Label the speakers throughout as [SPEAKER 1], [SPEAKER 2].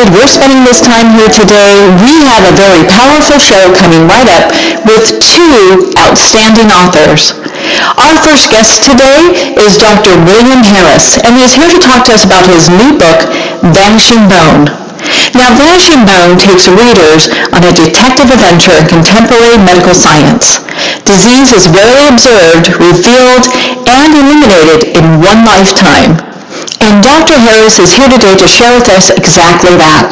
[SPEAKER 1] delighted we're spending this time here today. We have a very powerful show coming right up with two outstanding authors. Our first guest today is Dr. William Harris, and he's here to talk to us about his new book, Vanishing Bone. Now, Vanishing Bone takes readers on a detective adventure in contemporary medical science. Disease is rarely observed, revealed, and eliminated in one lifetime. Dr. Harris is here today to share with us exactly that.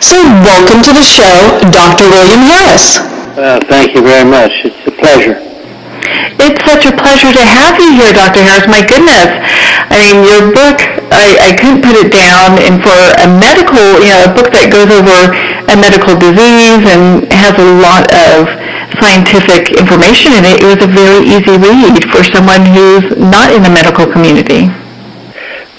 [SPEAKER 1] So welcome to the show, Dr. William Harris.
[SPEAKER 2] Well, thank you very much. It's a pleasure.
[SPEAKER 3] It's such a pleasure to have you here, Dr. Harris. My goodness. I mean, your book, I, I couldn't put it down. And for a medical, you know, a book that goes over a medical disease and has a lot of scientific information in it, it was a very easy read for someone who's not in the medical community.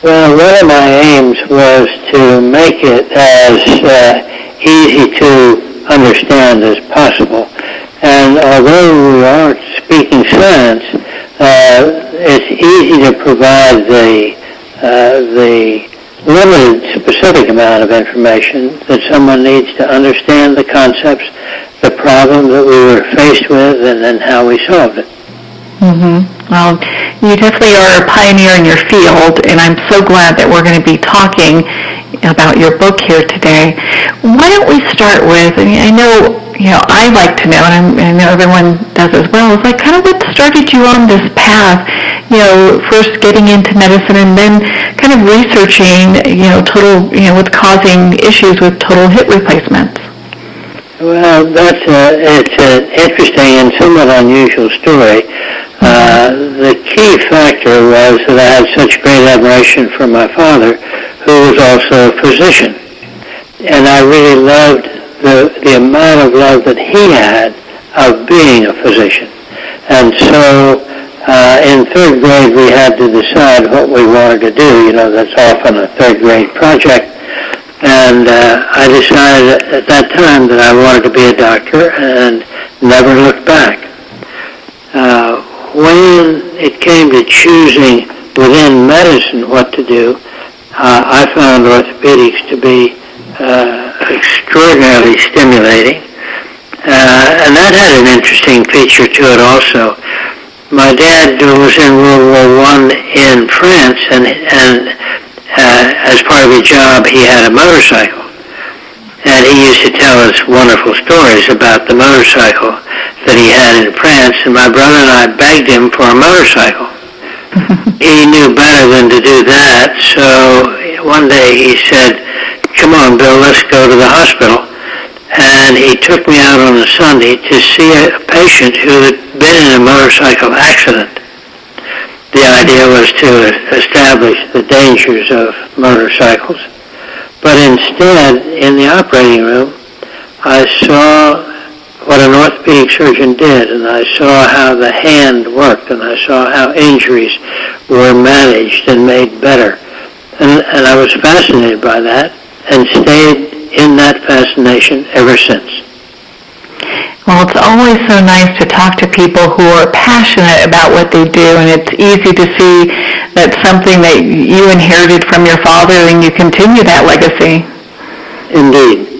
[SPEAKER 2] Well, one of my aims was to make it as uh, easy to understand as possible. And although we aren't speaking science, uh, it's easy to provide the uh, the limited specific amount of information that someone needs to understand the concepts, the problem that we were faced with, and then how we solved it.
[SPEAKER 3] Mm-hmm. Well, you definitely are a pioneer in your field, and I'm so glad that we're going to be talking about your book here today. Why don't we start with, I, mean, I know, you know, I like to know, and I know everyone does as well, is like kind of what started you on this path, you know, first getting into medicine and then kind of researching, you know, total, you know, what's causing issues with total hip replacements.
[SPEAKER 2] Well, that's a, it's an interesting and somewhat unusual story. Uh, the key factor was that I had such great admiration for my father, who was also a physician. And I really loved the, the amount of love that he had of being a physician. And so uh, in third grade, we had to decide what we wanted to do. You know, that's often a third grade project. And uh, I decided at that time that I wanted to be a doctor and never looked back. Uh, when it came to choosing within medicine what to do, uh, I found orthopedics to be uh, extraordinarily stimulating. Uh, and that had an interesting feature to it also. My dad was in World War I in France, and, and uh, as part of his job, he had a motorcycle. And he used to tell us wonderful stories about the motorcycle that he had in France. And my brother and I begged him for a motorcycle. he knew better than to do that. So one day he said, come on, Bill, let's go to the hospital. And he took me out on a Sunday to see a patient who had been in a motorcycle accident. The idea was to establish the dangers of motorcycles but instead, in the operating room, I saw what an orthopedic surgeon did, and I saw how the hand worked, and I saw how injuries were managed and made better. And, and I was fascinated by that and stayed in that fascination ever since.
[SPEAKER 3] Well, it's always so nice to talk to people who are passionate about what they do, and it's easy to see that's something that you inherited from your father, and you continue that legacy.
[SPEAKER 2] Indeed.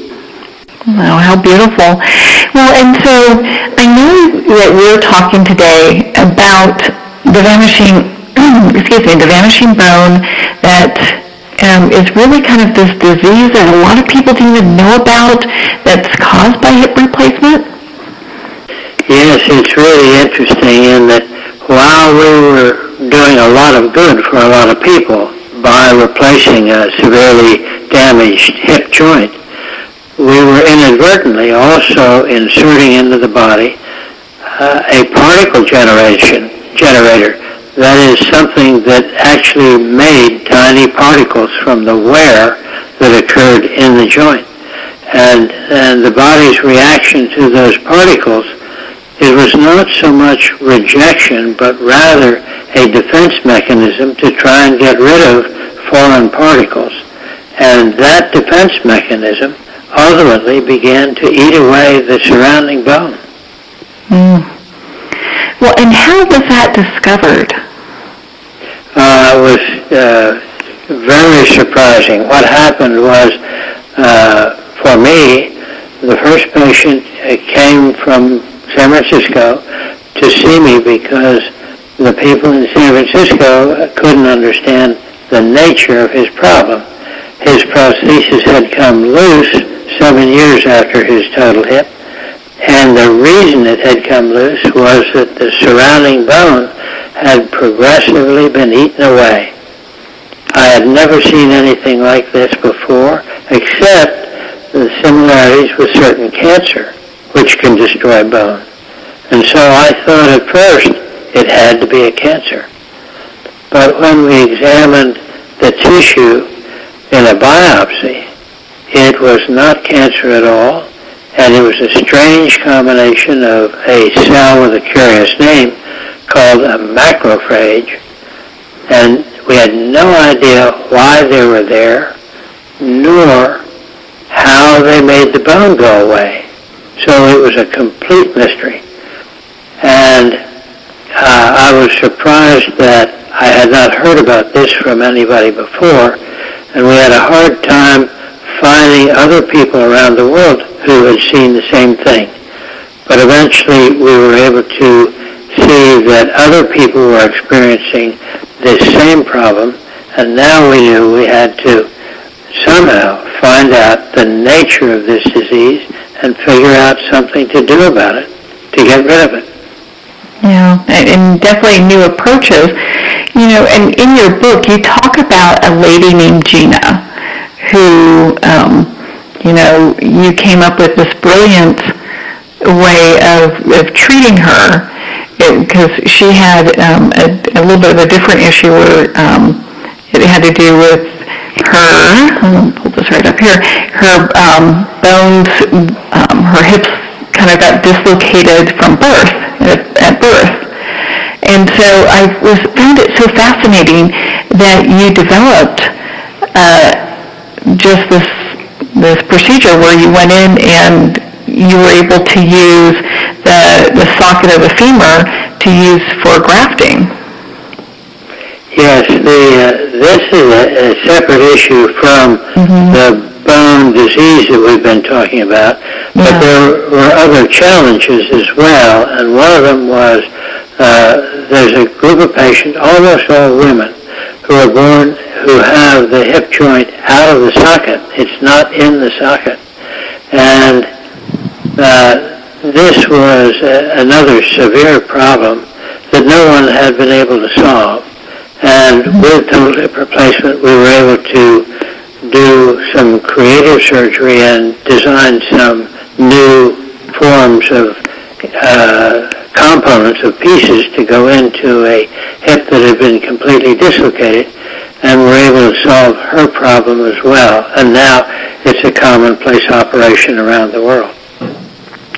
[SPEAKER 3] Oh, how beautiful. Well, and so I know that we're talking today about the vanishing, excuse me, the vanishing bone that um, is really kind of this disease that a lot of people don't even know about that's caused by hip replacement.
[SPEAKER 2] Yes, it's really interesting in that while we were doing a lot of good for a lot of people by replacing a severely damaged hip joint, we were inadvertently also inserting into the body uh, a particle generation generator. That is something that actually made tiny particles from the wear that occurred in the joint. And, and the body's reaction to those particles it was not so much rejection, but rather a defense mechanism to try and get rid of foreign particles. And that defense mechanism ultimately began to eat away the surrounding bone.
[SPEAKER 3] Mm. Well, and how was that discovered?
[SPEAKER 2] Uh, it was uh, very surprising. What happened was, uh, for me, the first patient came from San Francisco to see me because the people in San Francisco couldn't understand the nature of his problem. His prosthesis had come loose seven years after his total hip, and the reason it had come loose was that the surrounding bone had progressively been eaten away. I had never seen anything like this before, except the similarities with certain cancer, which can destroy bone. And so I thought at first it had to be a cancer. But when we examined the tissue in a biopsy, it was not cancer at all, and it was a strange combination of a cell with a curious name called a macrophage, and we had no idea why they were there, nor how they made the bone go away. So it was a complete mystery. And uh, I was surprised that I had not heard about this from anybody before, and we had a hard time finding other people around the world who had seen the same thing. But eventually we were able to see that other people were experiencing this same problem, and now we knew we had to somehow find out the nature of this disease and figure out something to do about it, to get rid of it.
[SPEAKER 3] Yeah, and definitely new approaches. You know, and in your book, you talk about a lady named Gina who, um, you know, you came up with this brilliant way of, of treating her because she had um, a, a, little bit of a different issue where um, it had to do with her, pull this right up here, her um, bones, um, her hips kind of got dislocated from birth, at, at birth. And so I was found it so fascinating that you developed uh, just this this procedure where you went in and you were able to use the, the socket of the femur to use for grafting.
[SPEAKER 2] Yes, the, uh, this is a, a, separate issue from mm-hmm. the bone disease that we've been talking about, but yeah. there were other challenges as well, and one of them was uh, there's a group of patients, almost all women, who are born who have the hip joint out of the socket. It's not in the socket. And uh, this was a, another severe problem that no one had been able to solve. And with total hip replacement, we were able to do some creative surgery and design some new forms of uh, components of pieces to go into a hip that had been completely dislocated and were able to solve her problem as well. And now it's a commonplace operation around the world.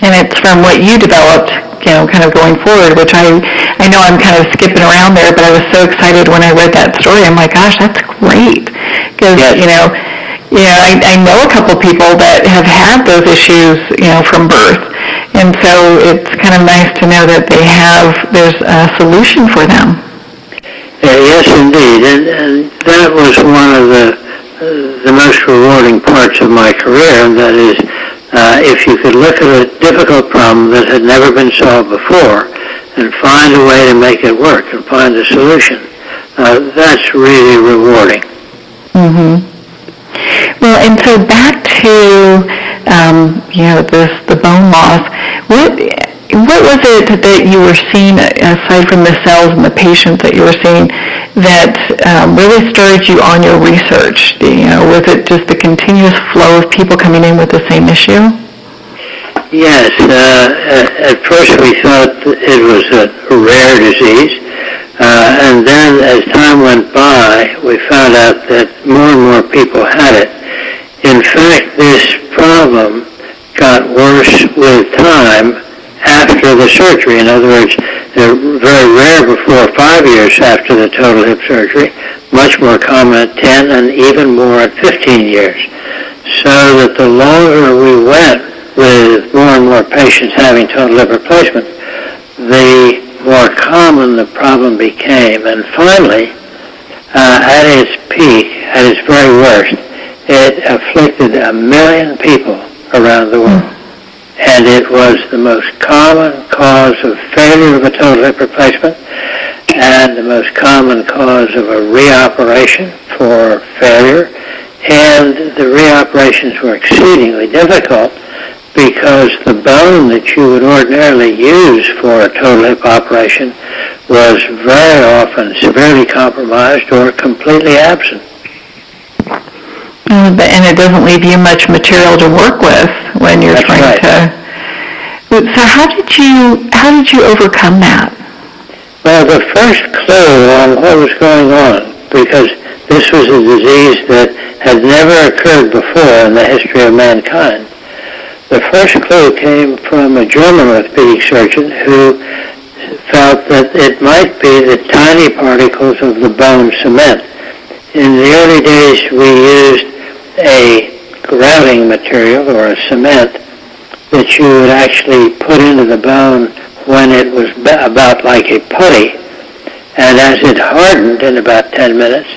[SPEAKER 3] And it's from what you developed, you know, kind of going forward, which I, I know I'm kind of skipping around there, but I was so excited when I read that story. I'm like, gosh, that's great. Because, yes. you know, you know, I, I know a couple people that have had those issues, you know, from birth. And so it's kind of nice to know that they have, there's a solution for them.
[SPEAKER 2] Uh, yes, indeed, and, and that was one of the uh, the most rewarding parts of my career, and that is uh, if you could look at a difficult problem that had never been solved before and find a way to make it work and find a solution, uh, that's really rewarding.
[SPEAKER 3] Mm-hmm. Well, and so back to um, you know this the bone loss. What what was it that you were seeing, aside from the cells and the patients that you were seeing, that um, really started you on your research? You know, was it just the continuous flow of people coming in with the same issue?
[SPEAKER 2] Yes. Uh, at first we thought it was a rare disease. Uh, and then as time went by, we found out that more and more people had it. In fact, this problem got worse with time after the surgery. In other words, they're very rare before five years after the total hip surgery, much more common at 10 and even more at 15 years. So that the longer we went with more and more patients having total hip replacement, the more common the problem became. And finally, uh, at its peak, at its very worst, it afflicted a million people around the world. And it was the most common cause of failure of a total hip replacement and the most common cause of a reoperation for failure. And the reoperations were exceedingly difficult because the bone that you would ordinarily use for a total hip operation was very often severely compromised or completely absent.
[SPEAKER 3] Mm, and it doesn't leave you much material to work with when you're
[SPEAKER 2] That's
[SPEAKER 3] trying
[SPEAKER 2] right.
[SPEAKER 3] to. So how did you how did you overcome that?
[SPEAKER 2] Well, the first clue on what was going on, because this was a disease that had never occurred before in the history of mankind. The first clue came from a German orthopedic surgeon who felt that it might be the tiny particles of the bone cement. In the early days, we used a grouting material or a cement that you would actually put into the bone when it was about like a putty. And as it hardened in about 10 minutes,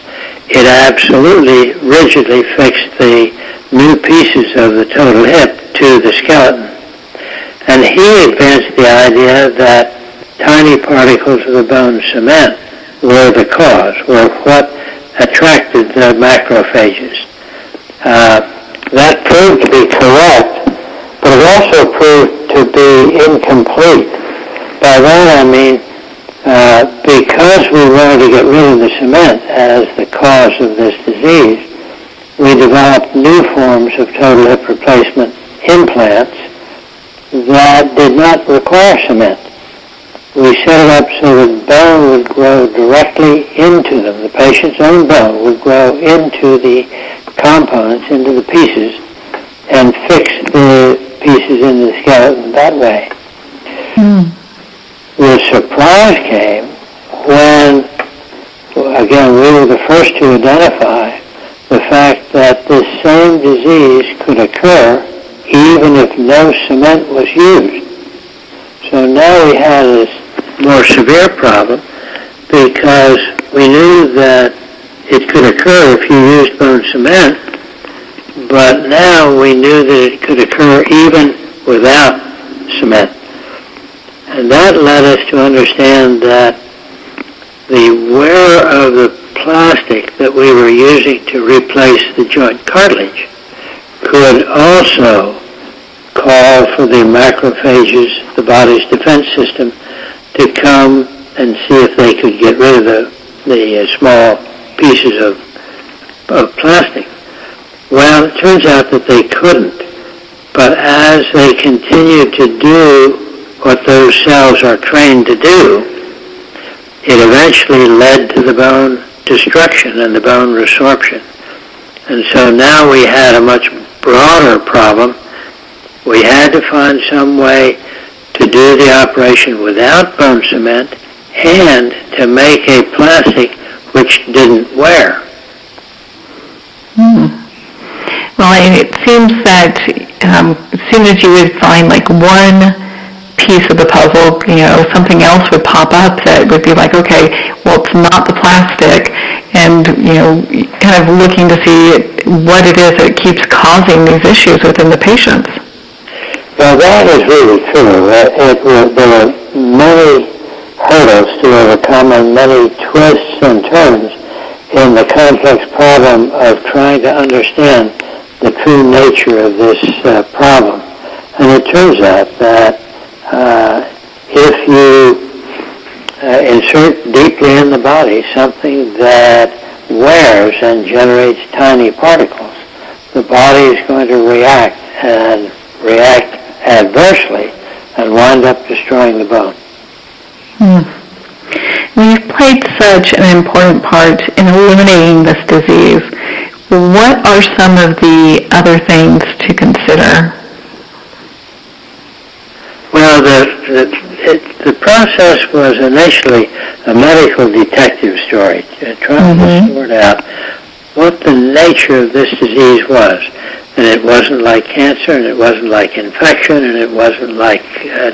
[SPEAKER 2] it absolutely rigidly fixed the new pieces of the total hip to the skeleton. And he advanced the idea that tiny particles of the bone cement were the cause, were what attracted the macrophages. Uh, that proved to be correct, but it also proved to be incomplete. By that I mean, uh, because we wanted to get rid of the cement as the cause of this disease, we developed new forms of total hip replacement implants that did not require cement. We set it up so that bone would grow directly into them. The patient's own bone would grow into the components, into the pieces, and fix the pieces in the skeleton that way. Hmm. The surprise came when, again, we were the first to identify the fact that this same disease could occur even if no cement was used. So now we had this more severe problem because we knew that it could occur if you used bone cement, but now we knew that it could occur even without cement. And that led us to understand that the wear of the plastic that we were using to replace the joint cartilage could also call for the macrophages, the body's defense system, to come and see if they could get rid of the, the uh, small pieces of, of plastic. Well, it turns out that they couldn't. But as they continued to do what those cells are trained to do, it eventually led to the bone destruction and the bone resorption. And so now we had a much broader problem. We had to find some way to do the operation without bone cement and to make a plastic which didn't wear.
[SPEAKER 3] Well, and it seems that um, as soon as you would find like one piece of the puzzle, you know, something else would pop up that would be like, okay, well, it's not the plastic, and you know, kind of looking to see what it is that keeps causing these issues within the patients.
[SPEAKER 2] Well, that is really true. It, it, there were many hurdles to overcome and many twists and turns in the complex problem of trying to understand the true nature of this uh, problem. And it turns out that uh, if you uh, insert deeply in the body something that wears and generates tiny particles, the body is going to react and react adversely and wind up destroying the bone.
[SPEAKER 3] You've played such an important part in eliminating this disease. What are some of the other things to consider?
[SPEAKER 2] Well, the, the, it, the process was initially a medical detective story, trying
[SPEAKER 3] Mhm.
[SPEAKER 2] to sort out what the nature of this disease was. And it wasn't like cancer, and it wasn't like infection, and it wasn't like uh,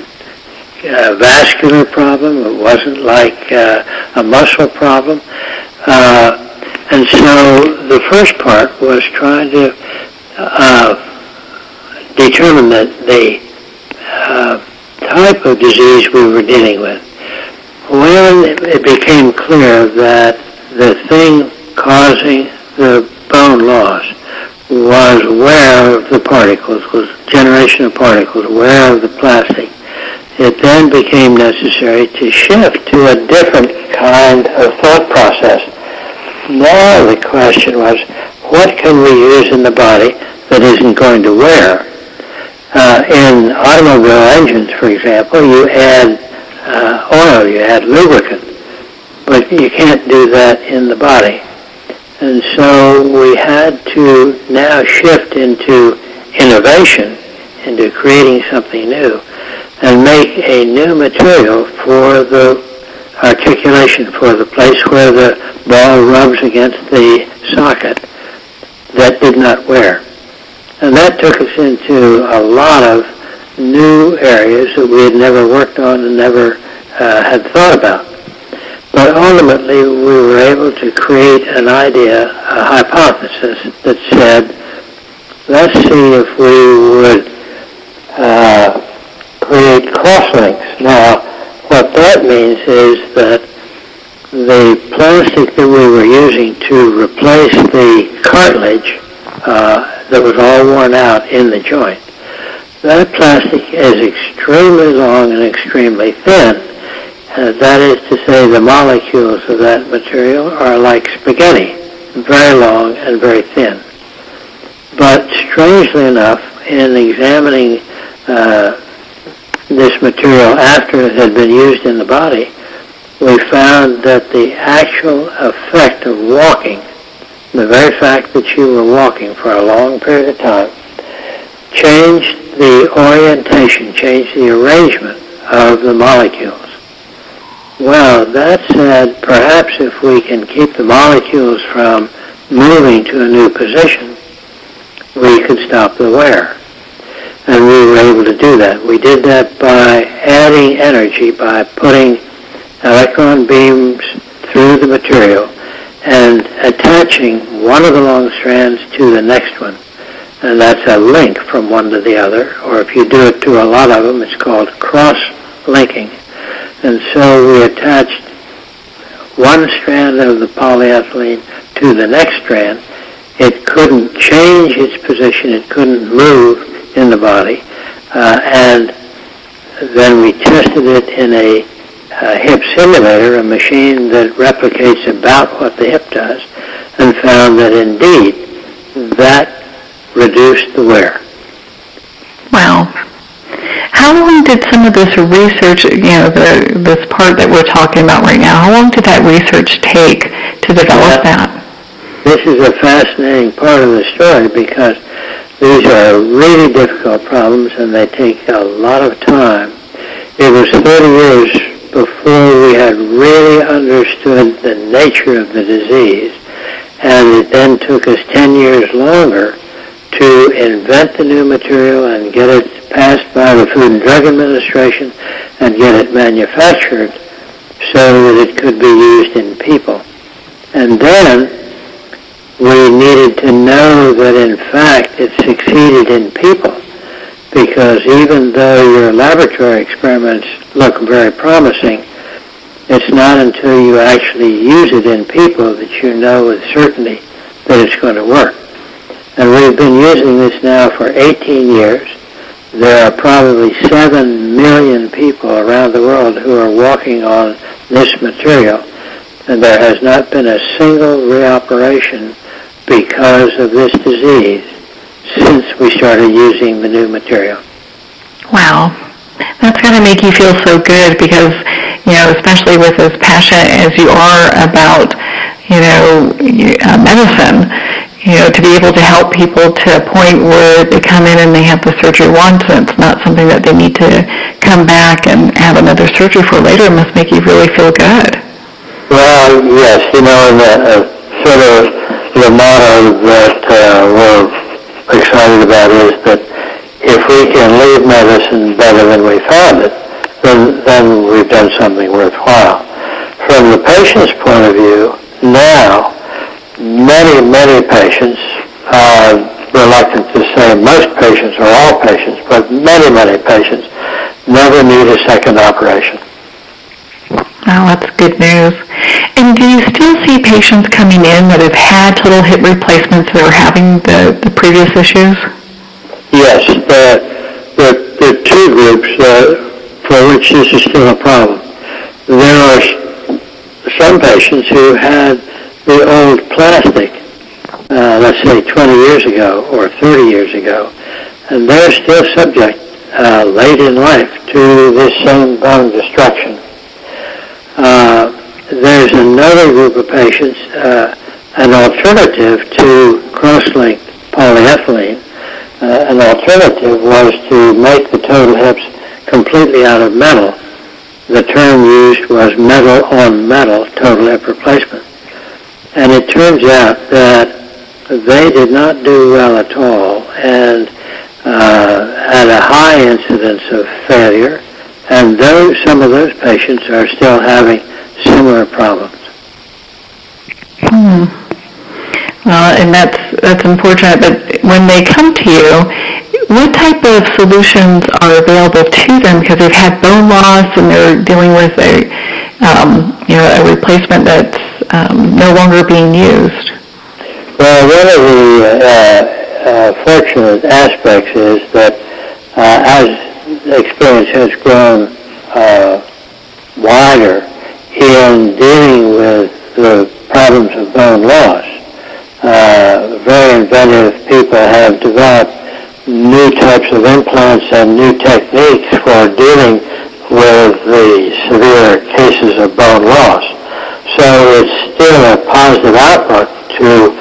[SPEAKER 2] a vascular problem, it wasn't like uh, a muscle problem. Uh, And so the first part was trying to uh, determine that the uh, type of disease we were dealing with. When it became clear that the thing causing the bone loss was of the particles, was generation of particles, wear of the plastic, it then became necessary to shift to a different kind of thought process. Now the question was, what can we use in the body that isn't going to wear? Uh, in automobile engines, for example, you add uh, oil, you add lubricant, but you can't do that in the body. And so we had to now shift into innovation, into creating something new and make a new material for the articulation, for the place where the ball rubs against the socket that did not wear. And that took us into a lot of new areas that we had never worked on and never uh, had thought about. But ultimately, we were able to create an idea, a hypothesis that said, let's see if we would uh, create crosslinks. Now, what that means is that the plastic that we were using to replace the cartilage uh, that was all worn out in the joint, that plastic is extremely long and extremely thin. Uh, that is to say, the molecules of that material are like spaghetti, very long and very thin. But strangely enough, in examining uh, this material after it had been used in the body, we found that the actual effect of walking, the very fact that you were walking for a long period of time, changed the orientation, changed the arrangement of the molecules. Well, that said, perhaps if we can keep the molecules from moving to a new position, we could stop the wear and we were able to do that. We did that by adding energy, by putting electron beams through the material and attaching one of the long strands to the next one. And that's a link from one to the other, or if you do it to a lot of them, it's called cross-linking. And so we attached one strand of the polyethylene to the next strand. It couldn't change its position, it couldn't move, in the body, uh, and then we tested it in a, a hip simulator, a machine that replicates about what the hip does, and found that indeed that reduced the wear.
[SPEAKER 3] Wow. How long did some of this research, you know, the, this part that we're talking about right now, how long did that research take to develop that?
[SPEAKER 2] This is a fascinating part of the story because these are really difficult problems and they take a lot of time. It was 30 years before we had really understood the nature of the disease and it then took us 10 years longer to invent the new material and get it passed by the Food and Drug Administration and get it manufactured so that it could be used in people. And then we needed to know that in fact it succeeded in people because even though your laboratory experiments look very promising, it's not until you actually use it in people that you know with certainty that it's going to work. And we've been using this now for 18 years. There are probably 7 million people around the world who are walking on this material, and there has not been a single reoperation because of this disease since we started using the new material.
[SPEAKER 3] Wow. That's going to make you feel so good because, you know, especially with as passionate as you are about, you know, uh, medicine, you know, to be able to help people to a point where they come in and they have the surgery once and it's not something that they need to come back and have another surgery for later must make you really feel good.
[SPEAKER 2] Well, yes, you know, and uh, sort of the motto that uh, we're excited about is that if we can leave medicine better than we found it, then, then we've done something worthwhile. From the patient's point of view, now many, many patients, uh, reluctant to say most patients or all patients, but many, many patients never need a second operation.
[SPEAKER 3] That's good news. And do you still see patients coming in that have had total hip replacements that are having the, the previous issues?
[SPEAKER 2] Yes, the, the, the two groups uh, for which this is still a problem. There are some patients who had the old plastic, uh, let's say 20 years ago or 30 years ago, and they're still subject uh, late in life to this same bone destruction. Uh, there's another group of patients, uh, an alternative to cross-linked polyethylene. Uh, an alternative was to make the total hips completely out of metal. The term used was metal on metal total hip replacement. And it turns out that they did not do well at all and uh, had a high incidence of failure and those, some of those patients are still having similar problems.
[SPEAKER 3] Hmm. Well, and that's that's unfortunate. But when they come to you, what type of solutions are available to them because they've had bone loss and they're dealing with a um, you know a replacement that's um, no longer being used?
[SPEAKER 2] Well, one of the uh, uh, fortunate aspects is that has grown uh, wider in dealing with the problems of bone loss. Uh, very inventive people have developed new types of implants and new techniques for dealing with the severe cases of bone loss. So it's still a positive outlook to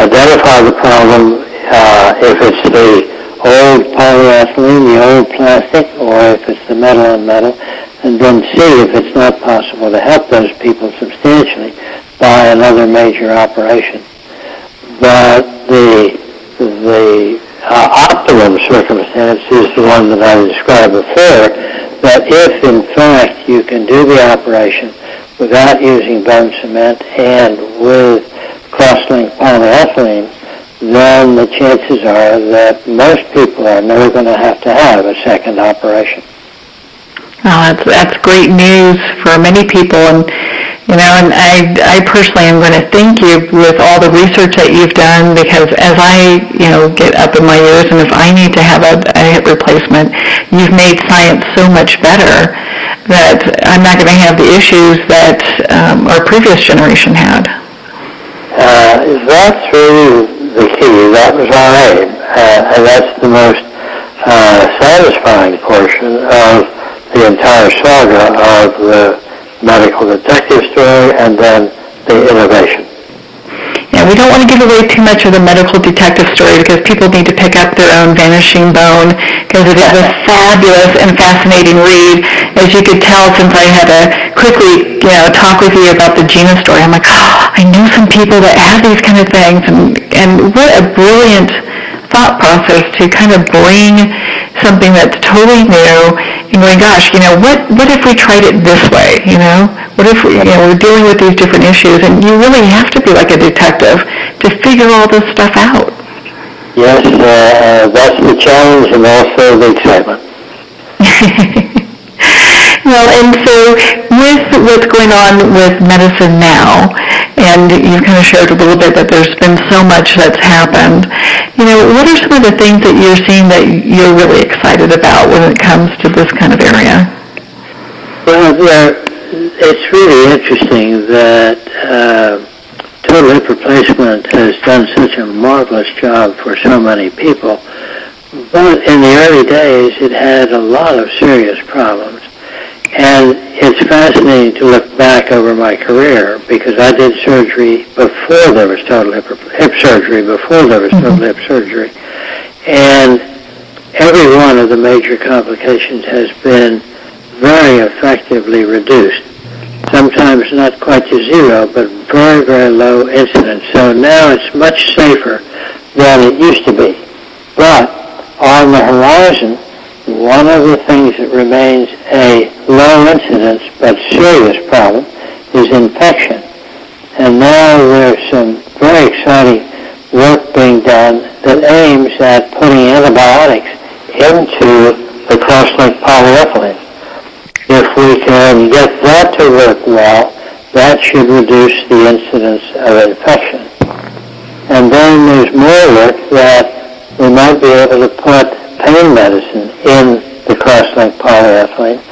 [SPEAKER 2] identify the problem uh, if it's the old polyethylene, the old plastic, or if it's the metal metal, and then see if it's not possible to help those people substantially by another major operation. But the the uh, optimum circumstance is the one that I described before, that if in fact you can do the operation without using bone cement and with cross-linked polyethylene, then the chances are that most people are never going to have to have a second operation.
[SPEAKER 3] Well, that's that's great news for many people, and you know, and I I personally am going to thank you with all the research that you've done because as I you know get up in my years, and if I need to have a, a hip replacement, you've made science so much better that I'm not going to have the issues that um, our previous generation had.
[SPEAKER 2] Uh, that's really the key. That was our aim, uh, and that's the most uh, satisfying portion of the entire saga of the medical detective story and then the innovation.
[SPEAKER 3] Yeah, we don't want to give away too much of the medical detective story because people need to pick up their own Vanishing Bone because it is a fabulous and fascinating read. As you could tell, since I had to quickly, you know, talk with you about the Gina story, I'm like, oh, I know some people that have these kind of things, and and what a brilliant thought process to kind of bring something that's totally new and going, gosh, you know, what, what if we tried it this way, you know? What if, we, you know, we're dealing with these different issues and you really have to be like a detective to figure all this stuff out.
[SPEAKER 2] Yes, uh, that's the challenge and also the excitement.
[SPEAKER 3] well, and so with what's going on with medicine now, and you kind of shared a little bit that there's been so much that's happened. You know, what are some of the things that you're seeing that you're really excited about when it comes to this kind of area?
[SPEAKER 2] Well, yeah, it's really interesting that uh, total hip replacement has done such a marvelous job for so many people. But in the early days, it had a lot of serious problems. And it's fascinating to look back over my career because I did surgery before there was total hip, hip surgery, before there was total mm-hmm. hip surgery. And every one of the major complications has been very effectively reduced. Sometimes not quite to zero, but very, very low incidence. So now it's much safer than it used to be. But on the horizon, one of the things that remains a low incidence but serious problem is infection. And now there's some very exciting work being done that aims at putting antibiotics into the cross-linked polyethylene. If we can get that to work well, that should reduce the incidence of infection. And then there's more work that we might be able to put pain medicine in the cross-linked polyethylene.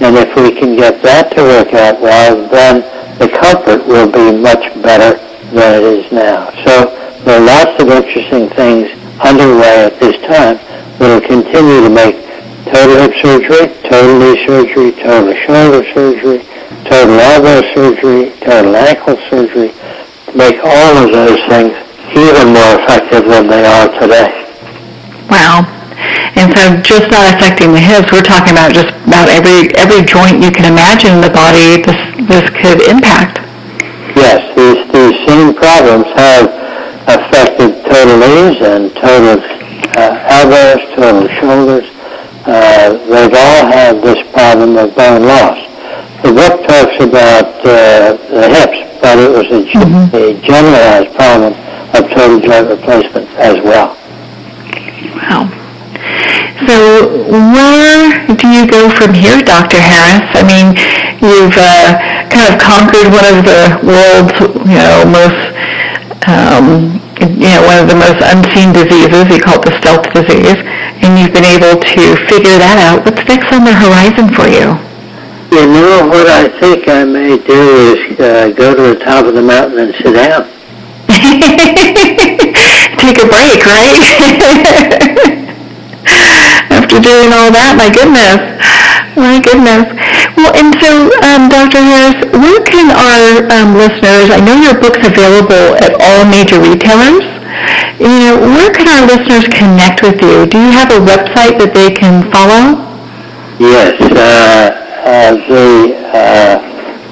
[SPEAKER 2] And if we can get that to work out well, then the comfort will be much better than it is now. So there are lots of interesting things underway at this time that will continue to make total hip surgery, total knee surgery, total shoulder surgery, total elbow surgery, total ankle surgery, make all of those things even more effective than they are today.
[SPEAKER 3] Wow. And so just not affecting the hips, we're talking about just about every every joint you can imagine in the body this this could impact.
[SPEAKER 2] Yes, these these same problems have affected total knees and total uh, elbows, total shoulders. Uh, they've all had this problem of bone loss. The book talks about uh, the hips, but it was a, mm-hmm. a generalized problem of total joint replacement as well.
[SPEAKER 3] Wow. So where do you go from here, Dr. Harris? I mean, you've uh, kind of conquered one of the world's, you know, most, um, you know, one of the most unseen diseases. You call it the stealth disease, and you've been able to figure that out. What's next on the horizon for you?
[SPEAKER 2] You know, what I think I may do is uh, go to the top of the mountain and sit down.
[SPEAKER 3] Take a break, right? After doing all that, my goodness. My goodness. Well, and so, um, Dr. Harris, where can our um, listeners, I know your book's available at all major retailers. You know, where can our listeners connect with you? Do you have a website that they can follow?
[SPEAKER 2] Yes. Uh, uh, the, uh,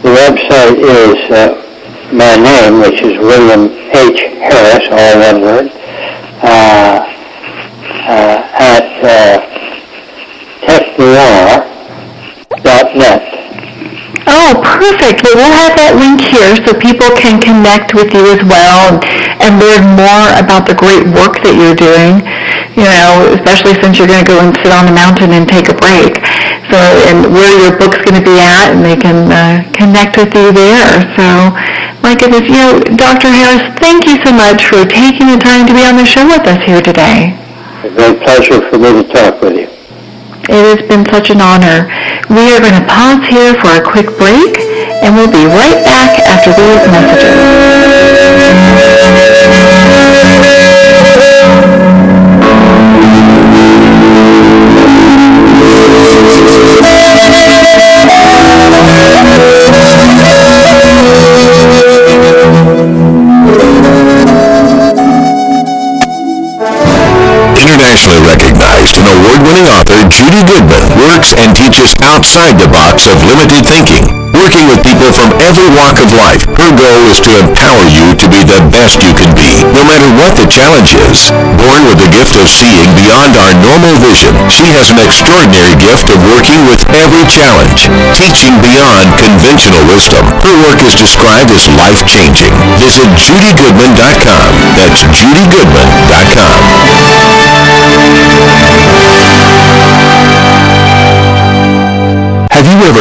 [SPEAKER 2] the website is uh, my name, which is William H. Harris, all one word, uh, at uh, technoir.net.
[SPEAKER 3] Oh, perfect. Well, we'll have that link here so people can connect with you as well and, and learn more about the great work that you're doing, you know, especially since you're going to go and sit on the mountain and take a break. So, and where your book's going to be at, and they can uh, connect with you there. So, my goodness, you know, Dr. Harris, thank you so much for taking the time to be on the show with us here today.
[SPEAKER 2] A great pleasure for me to talk with you.
[SPEAKER 3] It has been such an honor. We are going to pause here for a quick break, and we'll be right back after these
[SPEAKER 4] Recognized and award-winning author Judy Goodman works and teaches outside the box of limited thinking. Working with people from every walk of life, her goal is to empower you to be the best you can be, no matter what the challenge is. Born with the gift of seeing beyond our normal vision, she has an extraordinary gift of working with every challenge, teaching beyond conventional wisdom. Her work is described as life-changing. Visit judygoodman.com. That's judygoodman.com.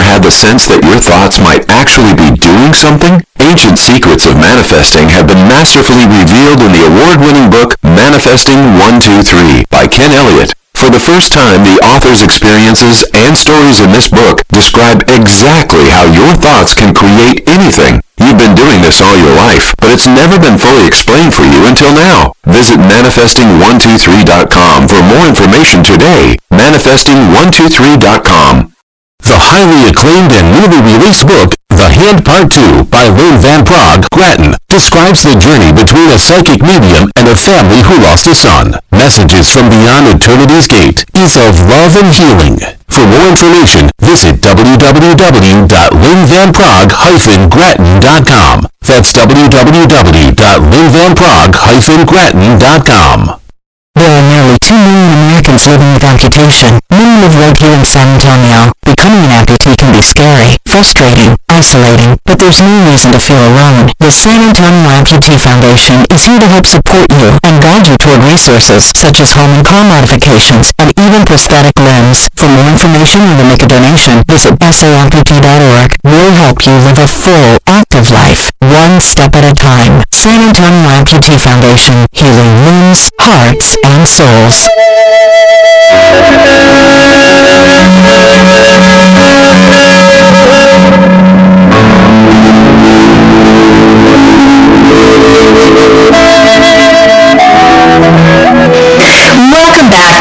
[SPEAKER 4] had the sense that your thoughts might actually be doing something? Ancient secrets of manifesting have been masterfully revealed in the award-winning book Manifesting 123 by Ken Elliott. For the first time, the author's experiences and stories in this book describe exactly how your thoughts can create anything. You've been doing this all your life, but it's never been fully explained for you until now. Visit manifesting123.com for more information today. Manifesting123.com. The highly acclaimed and newly released book, The Hand Part 2 by Lynn Van Praag Grattan, describes the journey between a psychic medium and a family who lost a son. Messages from Beyond Eternity's Gate is of love and healing. For more information, visit www.lynnvanpraag-grattan.com. That's www.lynnvanpraag-grattan.com.
[SPEAKER 5] There are nearly 2 million Americans living with amputation. Many live right here in San Antonio. Becoming an amputee can be scary, frustrating, isolating, but there's no reason to feel alone. The San Antonio Amputee Foundation is here to help support you and guide you toward resources such as home and car modifications and even prosthetic limbs. For more information or to make a donation, visit saamputee.org. We'll help you live a full, active life, one step at a time. San Antonio Amputee Foundation, healing limbs, hearts, and souls.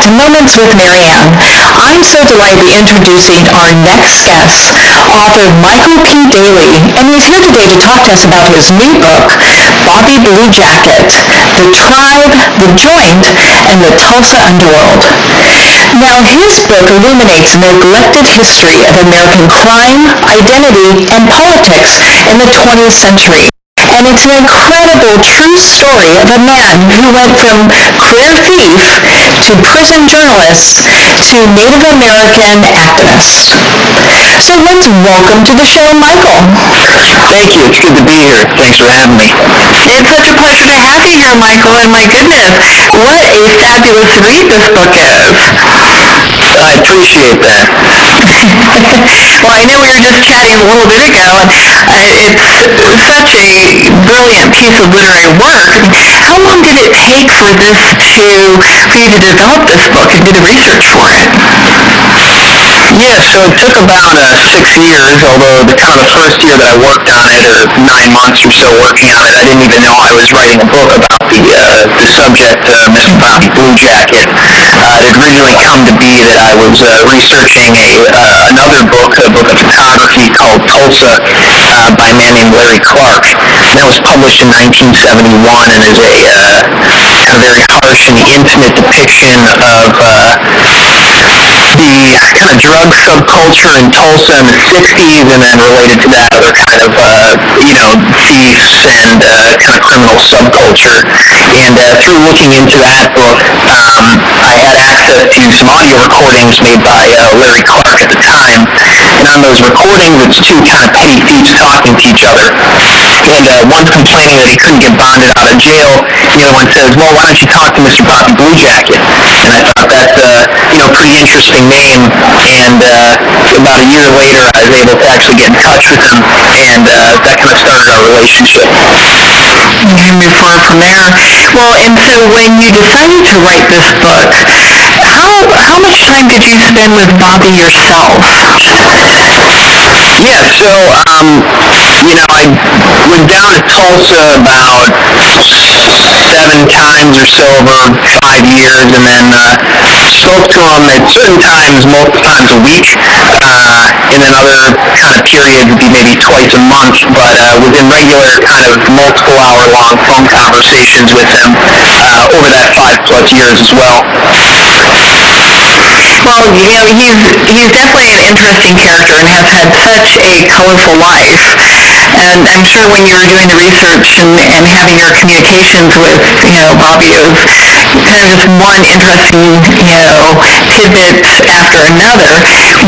[SPEAKER 1] To Moments with Marianne. I'm so delighted to be introducing our next guest, author Michael P. Daly, and he's here today to talk to us about his new book, Bobby Blue Jacket, The Tribe, The Joint, and the Tulsa Underworld. Now, his book illuminates the neglected history of American crime, identity, and politics in the 20th century and it's an incredible true story of a man who went from career thief to prison journalist to Native American activist. So let's welcome to the show, Michael.
[SPEAKER 6] Thank you. It's good to be here. Thanks for having me.
[SPEAKER 3] It's such a pleasure to have you here, Michael, and my goodness, what a fabulous read this book is.
[SPEAKER 6] I appreciate that.
[SPEAKER 3] well, I know we were just chatting a little bit ago, and uh, it's such a brilliant piece of literary work. How long did it take for this to, for you to develop this book and do the research for it?
[SPEAKER 6] Yeah, so it took about uh, six years, although the kind of the first year that I worked on it, or nine months or so working on it, I didn't even know I was writing a book about the, uh, the subject, uh, Mr. Bobby Blue Jacket. Uh, it had originally come to be that I was uh, researching a, uh, another book, a book of photography called Tulsa uh, by a man named Larry Clark. That was published in 1971 and is a uh, kind of very harsh and intimate depiction of uh, the kind of drug subculture in Tulsa in the 60s and then related to that other kind of, uh, you know, thieves and uh, kind of criminal subculture. And uh, through looking into that book, um, I had access to some audio recordings made by uh, Larry Clark at the time. And on those recordings, it's two kind of petty thieves talking to each other. And uh, one's complaining that he couldn't get bonded out of jail. The other one says, well, why don't you talk to Mr. Bobby Blue Jacket? And I thought that's, uh, you know, pretty interesting name. And uh, about a year later, I was able to actually get in touch with him. And uh, that kind of started our relationship.
[SPEAKER 3] From there. Well, and so when you decided to write this book, how how much time did you spend with Bobby yourself?
[SPEAKER 6] Yeah, so, um, you know, I went down to Tulsa about seven times or so over five years, and then uh, spoke to him at certain times, multiple times a week, uh, and then other kind of periods would be maybe twice a month, but uh, was in regular kind of multiple hour long phone conversations with him uh, over that five plus years as well.
[SPEAKER 3] Well, you know, he's he's definitely an interesting character and has had such a colorful life. And I'm sure when you were doing the research and, and having your communications with, you know, Bobby, was kind of just one interesting, you know, tidbit after another.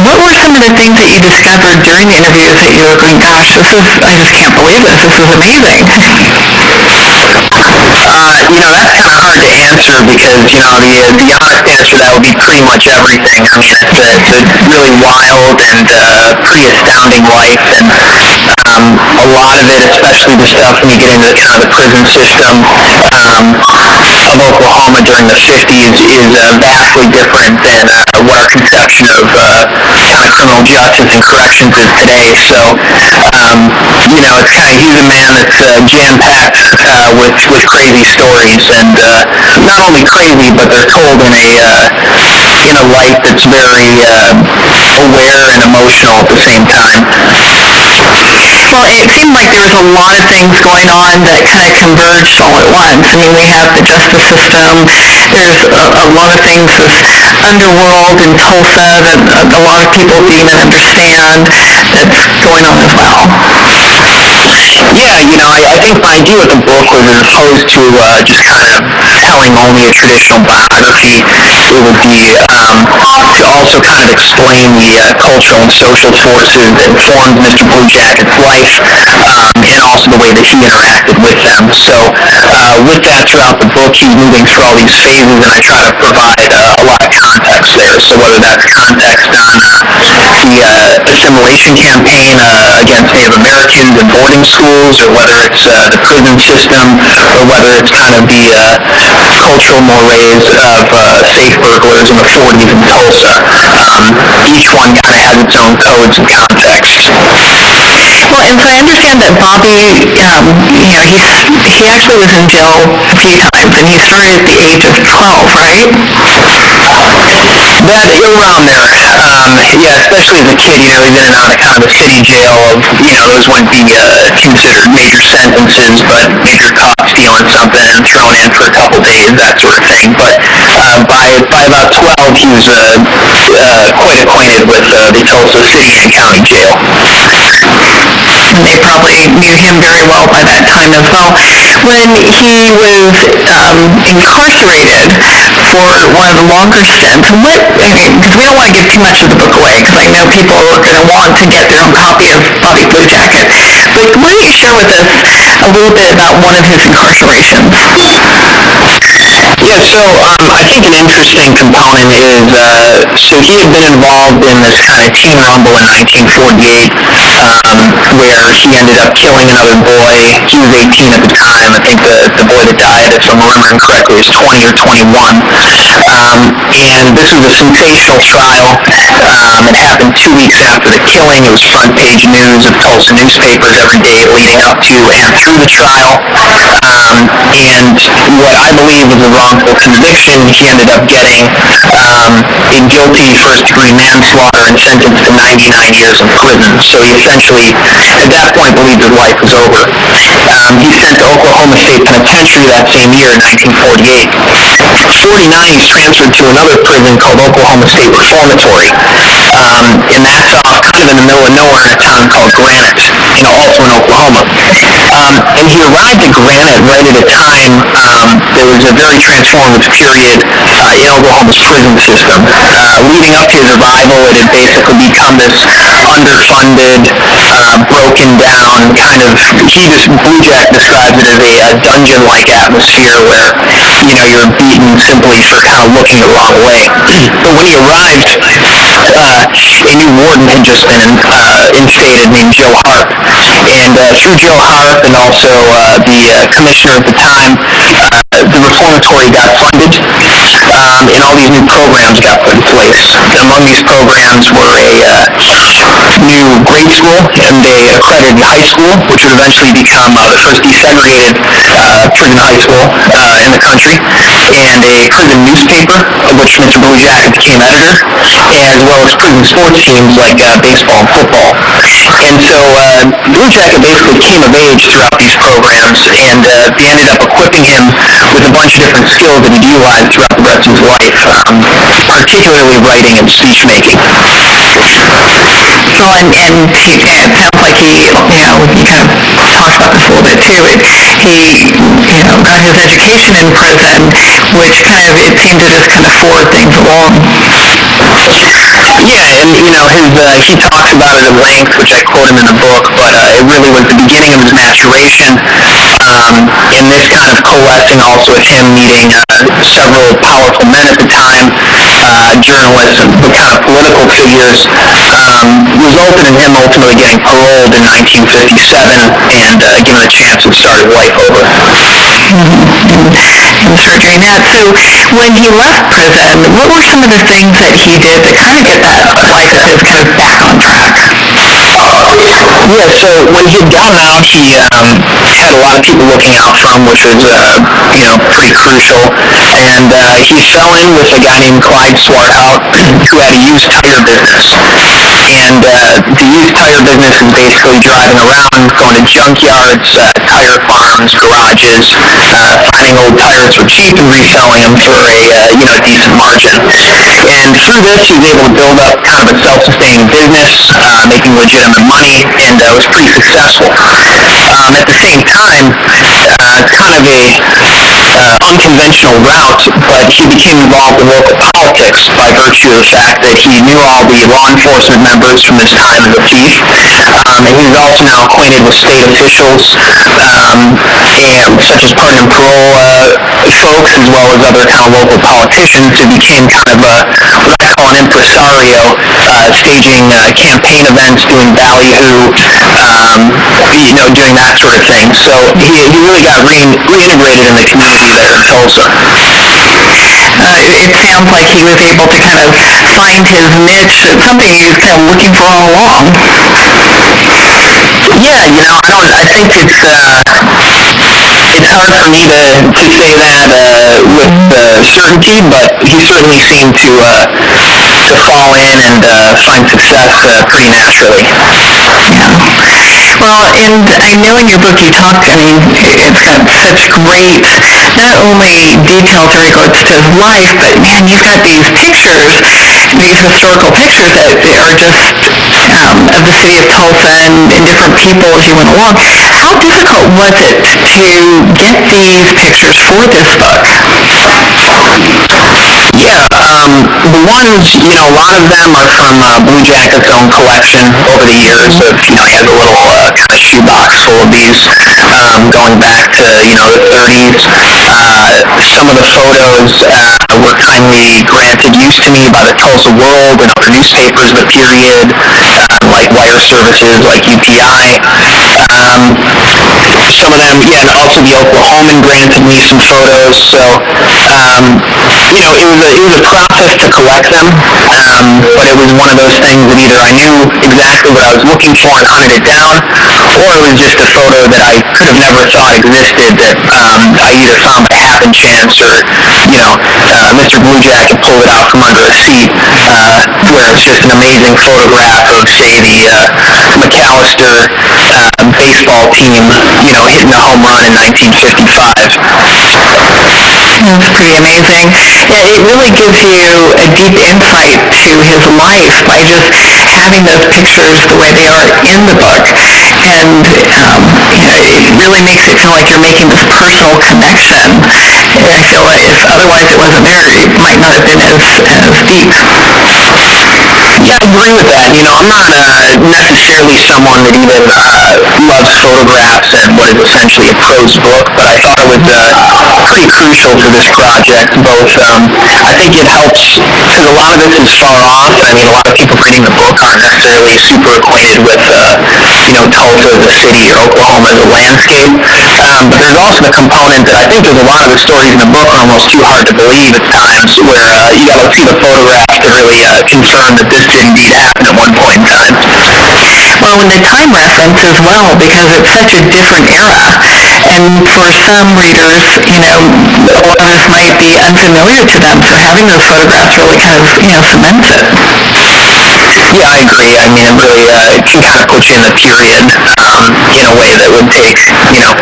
[SPEAKER 3] What were some of the things that you discovered during the interviews that you were going, gosh, this is, I just can't believe this. This is amazing.
[SPEAKER 6] Uh, you know, that's of hard to answer because, you know, the, the honest answer that would be pretty much everything. I mean, it's a really wild and uh, pretty astounding life, and um, a lot of it, especially the stuff when you get into kind of the prison system um, of Oklahoma during the 50s, is uh, vastly different than uh, what our conception of uh, criminal justice and corrections is today. So, um, you know, it's kind of, he's a man that's uh, jam-packed uh, with, with crazy stories, and uh, not only crazy, but they're told in a, uh, in a light that's very uh, aware and emotional at the same time.
[SPEAKER 3] Well, it seemed like there was a lot of things going on that kind of converged all at once. I mean, we have the justice system. There's a, a lot of things, this underworld in Tulsa that uh, a lot of people didn't even understand that's going on as well.
[SPEAKER 6] Yeah, you know, I, I think idea with the book was as opposed to uh, just kind of telling only a traditional biography, it would be um, to also kind of explain the uh, cultural and social forces that formed Mr. Blue Jacket's life, um, and also the way that he interacted with them. So uh, with that throughout the book, he's moving through all these phases, and I try to provide uh, a lot of context there. So whether that's context on uh, assimilation campaign uh, against Native Americans in boarding schools, or whether it's uh, the prison system, or whether it's kind of the uh, cultural mores of uh, safe burglars in the 40s in Tulsa. Um, each one kind of has its own codes and context.
[SPEAKER 3] Well, and so I understand that Bobby, um, you know, he's, he actually was in jail a few times, and he started at the age of 12, right?
[SPEAKER 6] That around there. Um, yeah, especially as a kid, you know, he's in and out of kind of a city jail you know, those wouldn't be uh, considered major sentences, but you're caught stealing something and thrown in for a couple days, that sort of thing. But uh, by by about 12, he was uh, uh, quite acquainted with uh, the Tulsa City and County Jail.
[SPEAKER 3] And they probably knew him very well by that time as well. When he was um, incarcerated for one of the longer stints, what, mean, because we don't want to give too much of the book away, because I know people are going to want to get their own copy of Bobby Blue Jacket, but why don't you share with us a little bit about one of his incarcerations?
[SPEAKER 6] Yeah, so um, I think an interesting component is, uh, so he had been involved in this kind of teen rumble in 1948, um, where he ended up killing another boy. He was 18 at the time. I think the, the boy that died, if I'm remembering correctly, was 20 or 21. Um, and this was a sensational trial. Um, it happened two weeks after the killing. It was front page news of Tulsa newspapers every day leading up to and through the trial. Um, and what I believe was a wrongful conviction, he ended up getting um, guilty first-degree manslaughter and sentenced to 99 years in prison. So he essentially, at that point, believed his life was over. Um, he's sent to Oklahoma State Penitentiary that same year in 1948. 49, he's transferred to another prison called Oklahoma State Reformatory. Um, that's off kind of in the middle of nowhere in a town called Granite, in Oklahoma. Um, and he arrived at Granite right at a time um, that was a very transformative period uh, in Oklahoma's prison system. Uh, leading up to his arrival, it had basically become this underfunded, uh, broken down kind of, he just, Blue Jack describes it as a, uh dungeon-like atmosphere where, you know, you're beaten simply for kind of looking the wrong way. But when he arrived, uh, a new warden had just been uh, instated named Joe Harp. And uh, through Joe Harp and also uh, the uh, commissioner at the time, uh, the reformatory got funded, and all these new programs got put in place. And among these programs were a uh, new grade school and a accredited high school, which would eventually become uh, the first desegregated uh, prison high school uh, in the country, and a prison newspaper, of which Mr. Blue Jacket became editor, as well as prison sports teams like uh, baseball and football. And so uh, Blue Jacket basically came of age throughout these programs, and uh, they ended up equipping him with a bunch of different skills that he'd utilize throughout the rest his life, um, particularly writing and speech making.
[SPEAKER 3] Well, and, and he, it sounds like he, you know, he kind of talks about this a little bit too. It, he, you know, got his education in prison, which kind of, it seemed to just kind of forward things along.
[SPEAKER 6] Yeah, and you know, his uh, he talks about it at length, which I quote him in the book. But uh, it really was the beginning of his maturation, um, and this kind of coalescing also with him meeting uh, several powerful men at the time, uh, journalists, but kind of political figures, um, resulted in him ultimately getting paroled in 1957 and uh, given a chance to start his life over.
[SPEAKER 3] and, start doing that. So when he left prison, what were some of the things that he did to kind of get that life of his kind of back on track?
[SPEAKER 6] Yeah, so when he'd gotten out, he um, had a lot of people looking out for him, which was, uh, you know, pretty crucial. And uh, he fell in with a guy named Clyde Swartout, who had a used tire business. And uh, the used tire business is basically driving around, going to junkyards, uh, tire farms, garages, uh, finding old tires for cheap and reselling them for a, uh, you know, decent margin. And through this, he was able to build up kind of a self-sustaining business, uh, making legitimate money, and uh, was pretty successful. Um, at the same time, uh, kind of a unconventional route, but he became involved in local politics by virtue of the fact that he knew all the law enforcement members from his time as a chief, um, and he was also now acquainted with state officials, um, and such as pardon and parole uh, folks, as well as other kind of local politicians, who became kind of a, what I call an impresario, uh, staging uh, campaign events, doing ballyhoo, um, you know, doing that sort of thing. So he, he really got rein, reintegrated in the community there Tulsa.
[SPEAKER 3] Uh, it, sounds like he was able to kind of find his niche, something he was kind of looking for all along.
[SPEAKER 6] Yeah, you know, I don't, I think it's, uh, it's hard for me to, to say that, uh, with, uh, certainty, but he certainly seemed to, uh, to fall in and, uh, find success, uh, pretty naturally.
[SPEAKER 3] Well, and I know in your book you talk, I mean, it's got such great, not only close to his life, but man, you've got these pictures, these historical pictures that are just um, of the city of Tulsa and, and different people as you went along. How difficult was it to get these pictures for this book?
[SPEAKER 6] Yeah, um, the ones, you know, a lot of them are from uh, Blue Jacket's own collection over the years. Of, you know, he has a little uh, kind of shoebox full of these, um, going back to, you know, the 30s. Uh, some of the photos uh, were kindly granted use to me by the Tulsa World and other newspapers of the period, uh, like wire services like UPI. Um, some of them, yeah, and also the Oklahoman granted me some photos. So, um, you know, it was was a process to collect them, it was one of those things that either I knew exactly what I was looking for and hunted it down, or it was just a photo that I could have never thought existed that um, I either found by happen chance or, you know, uh, Mr. Blue Jacket pulled it out from under a seat, uh, where it's just an amazing photograph of, say, the uh, McAlester uh, baseball team, you know, hitting a home run in 1955.
[SPEAKER 3] That's pretty amazing. It it really gives you a deep insight to his life by just having those pictures the way they are in the book. And, um, it really makes it feel like you're making this personal connection. And I feel like if otherwise it wasn't there, it might not have been as, as deep.
[SPEAKER 6] I agree with that. You know, I'm not uh, necessarily someone that even uh, loves photographs and what is essentially a prose book, but I thought it was uh, pretty crucial for this project. Both, um, I think it helps because a lot of this is far off. I mean, a lot of people reading the book aren't necessarily super acquainted with, uh, you know, Tulsa a city or Oklahoma as a landscape. Um, but there's also the component that I think there's a lot of the stories in the book are almost too hard to believe at times, where uh, you got to see the photographs to really uh, confirm that this indeed happen at one point in time.
[SPEAKER 3] Well, and the time reference as well, because it's such a different era. And for some readers, you know, of this might be unfamiliar to them, so having those photographs really kind of, you know, cements it.
[SPEAKER 6] Yeah, I agree. I mean, it really uh, can kind of put you in the period um, in a way that would take, you know,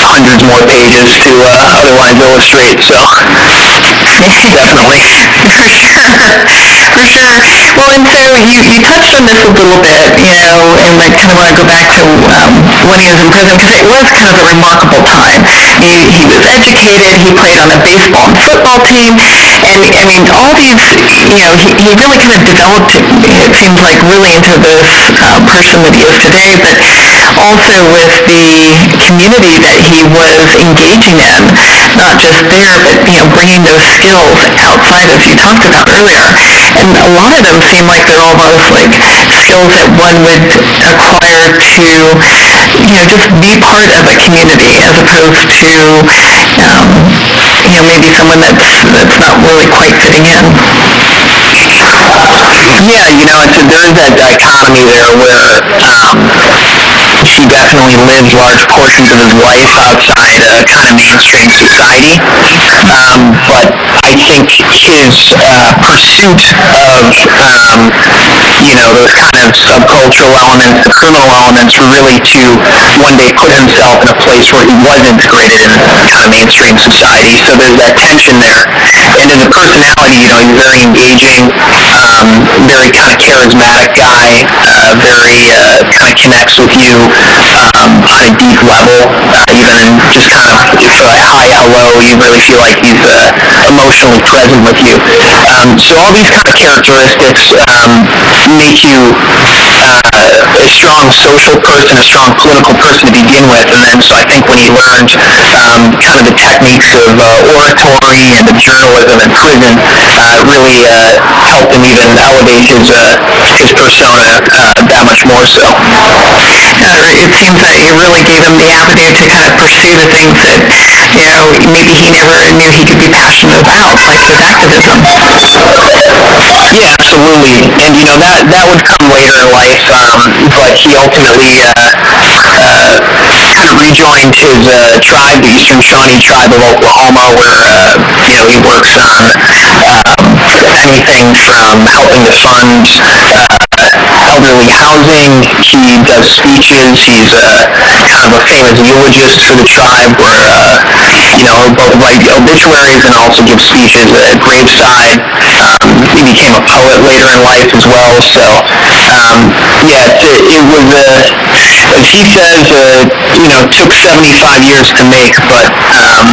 [SPEAKER 6] hundreds more pages to uh, otherwise illustrate. So, definitely.
[SPEAKER 3] For sure. For sure. Well, and so you, you touched on this a little bit, you know, and I kind of want to go back to um, when he was in prison, because it was kind of a remarkable time. He, he was educated, he played on a baseball and football team, and, I mean, all these, you know, he, he really kind of developed, it seems like, really into this uh, person that he is today, but also with the community that he was engaging in, not just there, but, you know, bringing those skills outside, as you talked about earlier. And a lot of them seem like they're almost like skills that one would acquire to, you know, just be part of a community as opposed to, um, you know, maybe someone that's, that's not really quite fitting in.
[SPEAKER 6] Yeah, you know, there is that dichotomy there where um, he definitely lived large portions of his life outside uh, kind of mainstream society. Um, but I think his uh, pursuit of, um, you know, those kind of subcultural elements, the criminal elements, really to one day put himself in a place where he was integrated in kind of mainstream society. So there's that tension there. And as a personality, you know, he's very engaging, um, very kind of charismatic guy, uh, very uh, kind of connects with you. On a deep level, even just kind of uh, hi, hello, you really feel like he's uh, emotionally present with you. Um, so all these kind of characteristics um, make you a strong social person, a strong political person to begin with, and then so I think when he learned um, kind of the techniques of uh, oratory and of journalism in prison, uh, really uh, helped him even elevate his uh, his persona uh, that much more so.
[SPEAKER 3] It seems that it really gave him the avenue to kind of pursue the things that, you know, maybe he never knew he could be passionate about, like activism.
[SPEAKER 6] Yeah, absolutely. And you know that that would come later in life, um, but he ultimately uh, uh, rejoined his uh, tribe, the Eastern Shawnee tribe of Oklahoma, where uh, you know he works on um, anything from helping to fund uh, elderly housing. He does speeches. He's uh, kind of a famous eulogist for the tribe, where uh, you know both write obituaries and also give speeches at graveside. He became a poet later in life as well. So um, yeah, it, was uh, as he says, you know, took 75 years to make, but um,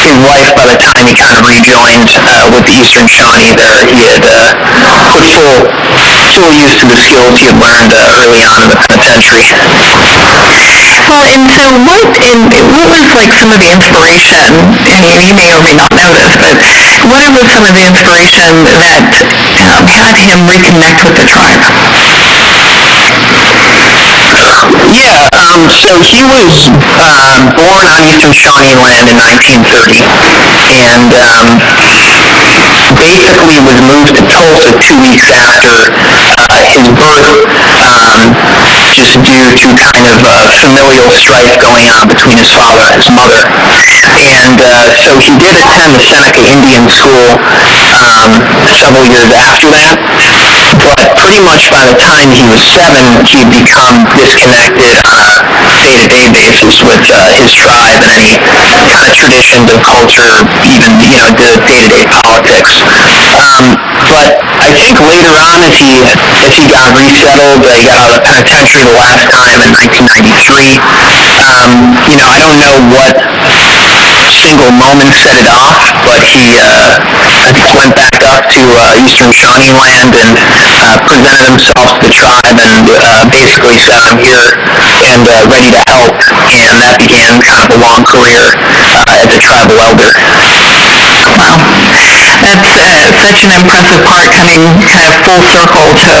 [SPEAKER 6] his life by the time he kind of rejoined uh, with the Eastern Shawnee there, he had uh, put full use to the skills he had learned uh, early on in the penitentiary.
[SPEAKER 3] Well, and so what, and what was like some of the inspiration, and you, you may or may not know this, but what was some of the inspiration that um, had him reconnect with the tribe?
[SPEAKER 6] Yeah, um, so he was uh, born on Eastern Shawnee land in 1930, and um, basically was moved to Tulsa two weeks after his birth, um, just due to kind of uh, familial strife going on between his father and his mother. And uh, so he did attend the Seneca Indian School um, several years after that, but pretty much by the time he was seven, he'd become disconnected on a day-to-day basis with uh, his tribe and any kind of traditions and culture, even, you know, the day-to-day politics. Um, but I think later on, as he, as he got resettled, he got out of the penitentiary the last time in 1993, um, you know, I don't know what single moment set it off, but he uh, I think went back up to uh, Eastern Shawnee land and uh, presented himself to the tribe and uh, basically said, I'm here and uh, ready to help. And that began kind of a long career uh, as a tribal elder.
[SPEAKER 3] Wow. That's such an impressive part coming kind of full circle to,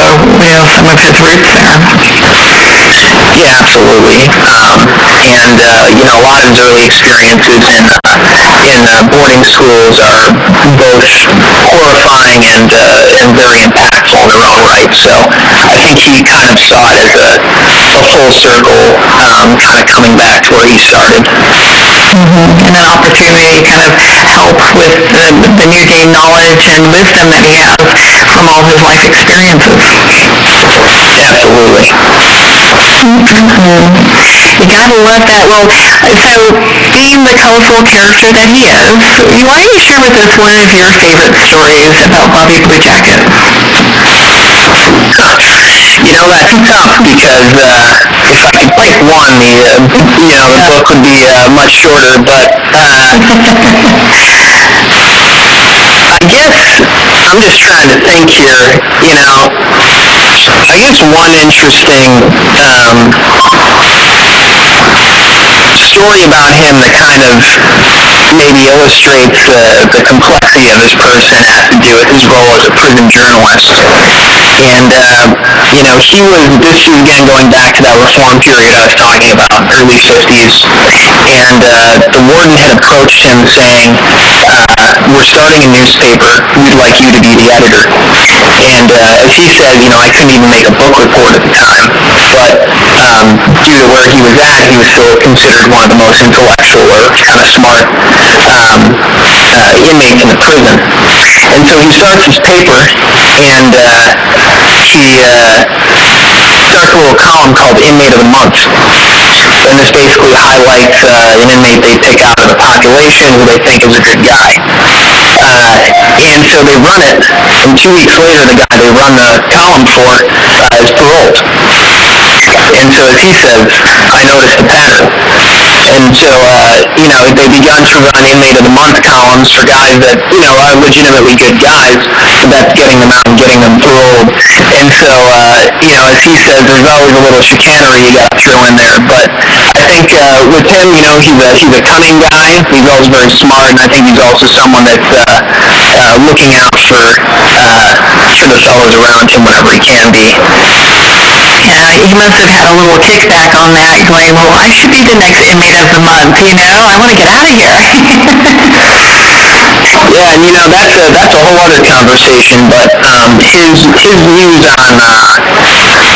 [SPEAKER 3] you know, some of his roots there.
[SPEAKER 6] Yeah, absolutely. Um, and uh, you know, a lot of his early experiences in uh, uh, boarding schools are both horrifying and uh, and very impactful in their own right. So I think he kind of saw it as a, a full circle, um, kind of coming back to where he started.
[SPEAKER 3] and an opportunity to kind of help with the, the newfound knowledge and wisdom that he has from all his life experiences.
[SPEAKER 6] Absolutely.
[SPEAKER 3] You gotta love that. Well, so being the colorful character that he is, why don't you share with us one of your favorite stories about Bobby Blue Jacket?
[SPEAKER 6] You know, that's tough because uh, if I could pick one, the uh, you know the book would be uh, much shorter. But uh, I guess I'm just trying to think here. You know, one interesting um, story about him that kind of maybe illustrates the, the complexity of his person has to do with his role as a prison journalist. And, uh, you know, he was, this is again going back to that reform period I was talking about, early 50s. And uh, the warden had approached him saying, uh, we're starting a newspaper, we'd like you to be the editor. And uh, as he said, you know, I couldn't even make a book report at the time, but um, due to where he was at, he was still considered one of the most intellectual or kind of smart um, uh, inmates in the prison. And so he starts his paper, and uh, he uh, starts a little column called Inmate of the Month. And this basically highlights uh, an inmate they pick out of the population who they think is a good guy. Uh, and so they run it, and two weeks later, the guy they run the column for uh, is paroled. And so as he says, I noticed a pattern. And so, uh, you know, they begun to run inmate of the month columns for guys that, you know, are legitimately good guys, that's getting them out and getting them paroled. And so, uh, you know, as he says, there's always a little chicanery you got to throw in there. But I think uh, with him, you know, he's a he's a cunning guy. He's also very smart, and I think he's also someone that's uh, uh, looking out for uh, for the fellows around him wherever he can be.
[SPEAKER 3] He must have had a little kickback on that, going, well, I should be the next inmate of the month, you know? I want to get out of here.
[SPEAKER 6] Yeah, and you know that's a that's a whole other conversation. But um, his his views on uh,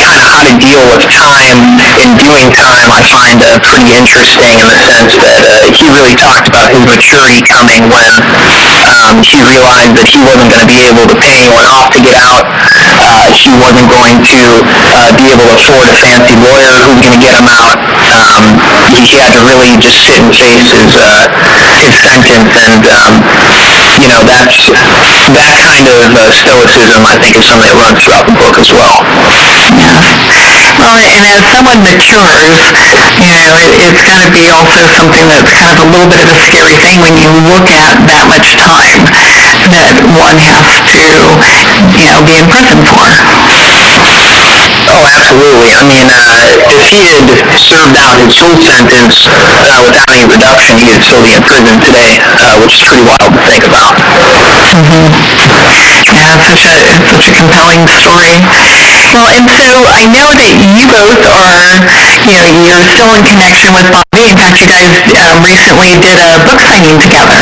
[SPEAKER 6] kind of how to deal with time and doing time, I find uh, pretty interesting in the sense that uh, he really talked about his maturity coming when um, he realized that he wasn't going to be able to pay anyone off to get out. Uh, he wasn't going to uh, be able to afford a fancy lawyer who's going to get him out. Um, he, had to really just sit and face his uh, his sentence, and um, you know that's that kind of uh, stoicism I think is something that runs throughout the book as well. Yeah.
[SPEAKER 3] Well, and as someone matures, you know, it, it's got to be also something that's kind of a little bit of a scary thing when you look at that much time that one has to, you know, be in prison for.
[SPEAKER 6] Oh, absolutely. I mean, uh, if he had served out his full sentence uh, without any reduction, he would still be in prison today, uh, which is pretty wild to think about.
[SPEAKER 3] Yeah, it's such a, it's such a compelling story. Well, and so I know that you both are, you know, you're still in connection with Bobby. In fact, you guys uh, recently did a book signing together.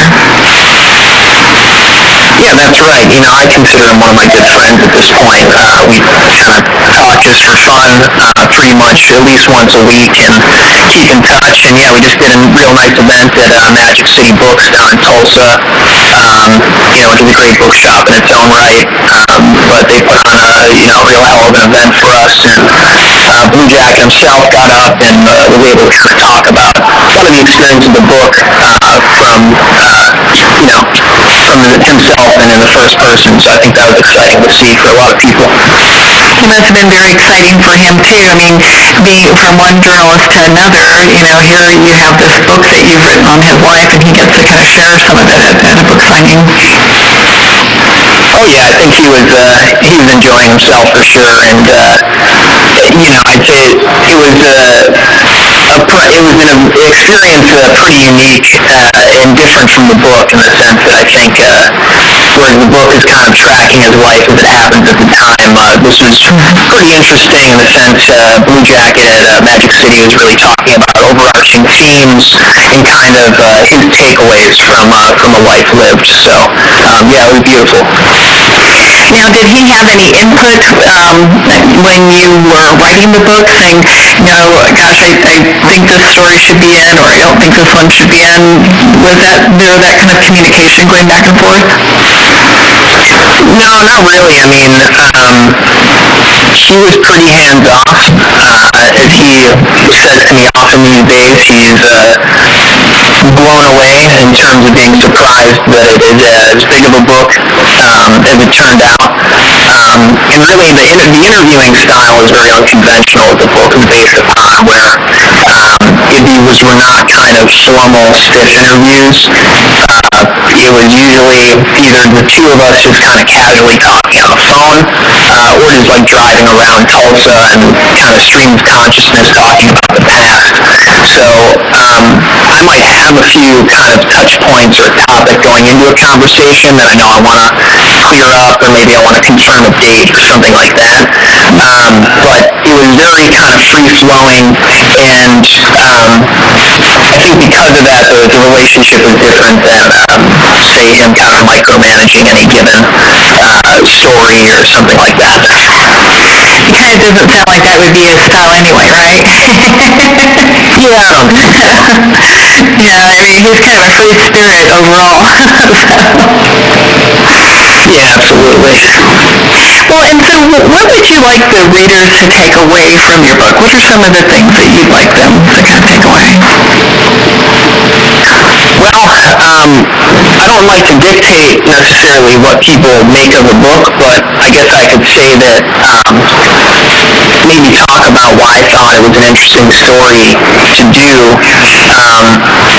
[SPEAKER 6] Yeah, that's right. You know, I consider him one of my good friends at this point. Uh, we kind of talk just for fun, uh, pretty much at least once a week, and keep in touch. And yeah, we just did a real nice event at uh, Magic City Books down in Tulsa. Um, you know, which is a great bookshop in its own right. Um, but they put on a you know real hell of an event for us, and uh, Blue Jacket himself got up and uh, was able to kind of talk about some of the experience of the book uh, from uh, you know from himself and in the first person. So I think that was exciting to see for a lot of people.
[SPEAKER 3] It must have been very exciting for him too. I mean, being from one journalist to another, you know, here you have this book that you've written on his life and he gets to kind of share some of it at, at a book signing.
[SPEAKER 6] Oh yeah, I think he was uh, he was enjoying himself for sure, and uh, you know it, it was uh, pre- it was an experience uh, pretty unique uh, and different from the book in the sense that I think uh, book is kind of tracking his life as it happens at the time, uh, this was pretty interesting in the sense uh, Blue Jacket at uh, Magic City was really talking about overarching themes and kind of uh, his takeaways from uh, from a life lived. So um, yeah, it was beautiful.
[SPEAKER 3] Now, did he have any input um, when you were writing the book, saying, no, gosh, I, I think this story should be in, or I don't think this one should be in? Was that there that kind of communication going back and forth?
[SPEAKER 6] No, not really. I mean, um, he was pretty hands off. Uh, as he says to me often these days he's uh, blown away in terms of being surprised that it is as big of a book um, as it turned out. Um, and really, the, the interviewing style was very unconventional the book. It was based upon where interviews were not kind of formal, stiff interviews. Uh, it was usually either the two of us just kind of casually talking on the phone, uh, or just like driving around Tulsa and kind of stream of consciousness talking about the past. So um, have a few kind of touch points or topic going into a conversation that I know I want to clear up, or maybe I want to confirm a date or something like that. Um, but it was very kind of free flowing, and um, I think because of that, the, the relationship was different than, um, say, him kind of micromanaging any given uh, story or something like that.
[SPEAKER 3] Kind of doesn't sound like that would be his style anyway, right?
[SPEAKER 6] Yeah, so.
[SPEAKER 3] yeah, I mean, he's kind of a free spirit overall.
[SPEAKER 6] Yeah, absolutely.
[SPEAKER 3] Well, and so wh- what would you like the readers to take away from your book? What are some of the things that you'd like them to kind of take away?
[SPEAKER 6] Um, I don't like to dictate necessarily what people make of a book, but I guess I could say that um, maybe talk about why I thought it was an interesting story to do, um,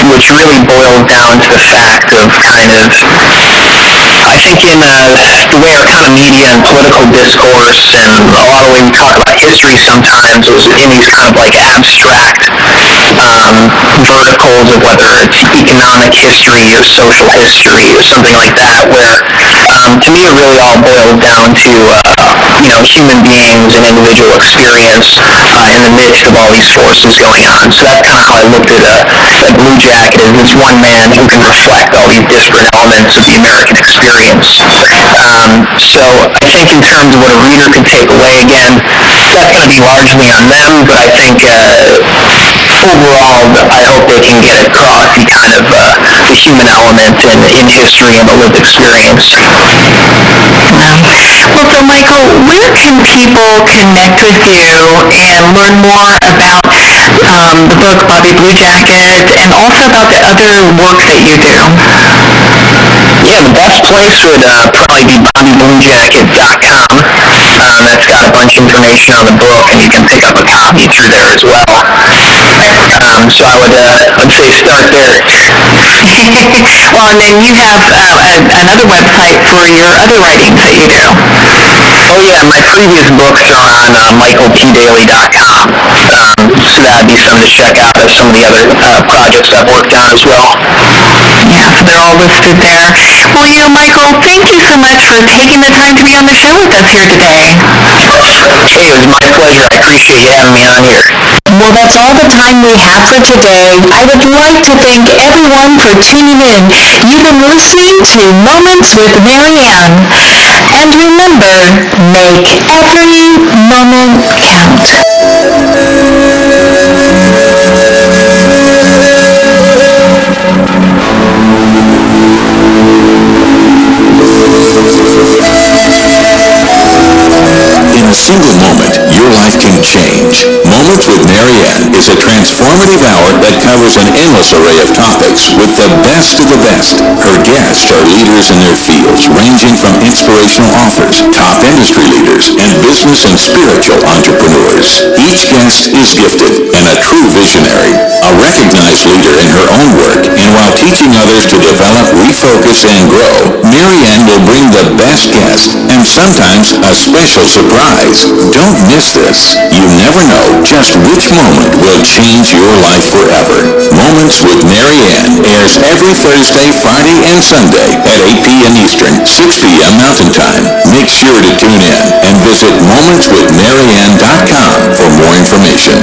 [SPEAKER 6] which really boils down to the fact of kind of I think in the way our kind of media and political discourse and a lot of when you talk about history sometimes? Was in these kind of like abstract um, verticals of whether it's economic history or social history or something like that where um, to me it really all boils down to uh, you know human beings and individual experience uh, in the midst of all these forces going on. So that's kind of how I looked at uh, at Blue Jacket as this one man who can reflect all these disparate elements of the American experience. Um, so I think in terms of what a reader can take away, again, that's going to be largely on them, but I think uh, overall, I hope they can get across the kind of uh, the human element in, in history and the lived experience.
[SPEAKER 3] Well, so Michael, where can people connect with you and learn more about um, the book Bobby Blue Jacket and also about the other work that you do?
[SPEAKER 6] Yeah, the best place would uh, probably be bobbybluejacket.com. Um, that's got a bunch of information on the book, and you can pick up a copy through there as well. Um, so I would, uh, I'd say start there.
[SPEAKER 3] well, and then you have uh, another website for your other writings that you do.
[SPEAKER 6] Oh yeah, my previous books are on uh, michaelpdaly.com. Um, so that'd be something to check out of some of the other uh, projects I've worked on as well.
[SPEAKER 3] Yeah, so they're all listed there. Well, you know, Michael, thank you so much for taking the time to be on the show with us here today.
[SPEAKER 6] Hey, it was my pleasure. I appreciate you having me on here.
[SPEAKER 1] Well, that's all the time we have for today. I would like to thank everyone for tuning in. You've been listening to Moments with Marianne. And remember, make every moment count.
[SPEAKER 4] A single moment, your life can change. Moments with Marianne is a transformative hour that covers an endless array of topics with the best of the best. Her guests are leaders in their fields, ranging from inspirational authors, top industry leaders, and business and spiritual entrepreneurs. Each guest is gifted and a true visionary, a recognized leader in her own work, and while teaching others to develop, refocus, and grow, Marianne will bring the best guests and sometimes a special surprise. Don't miss This you never know just which moment will change your life forever. Moments with Marianne airs every Thursday, Friday, and Sunday at 8 p.m. Eastern, 6 p.m. Mountain Time. Make sure to tune in and visit momentswithmarianne.com for more information.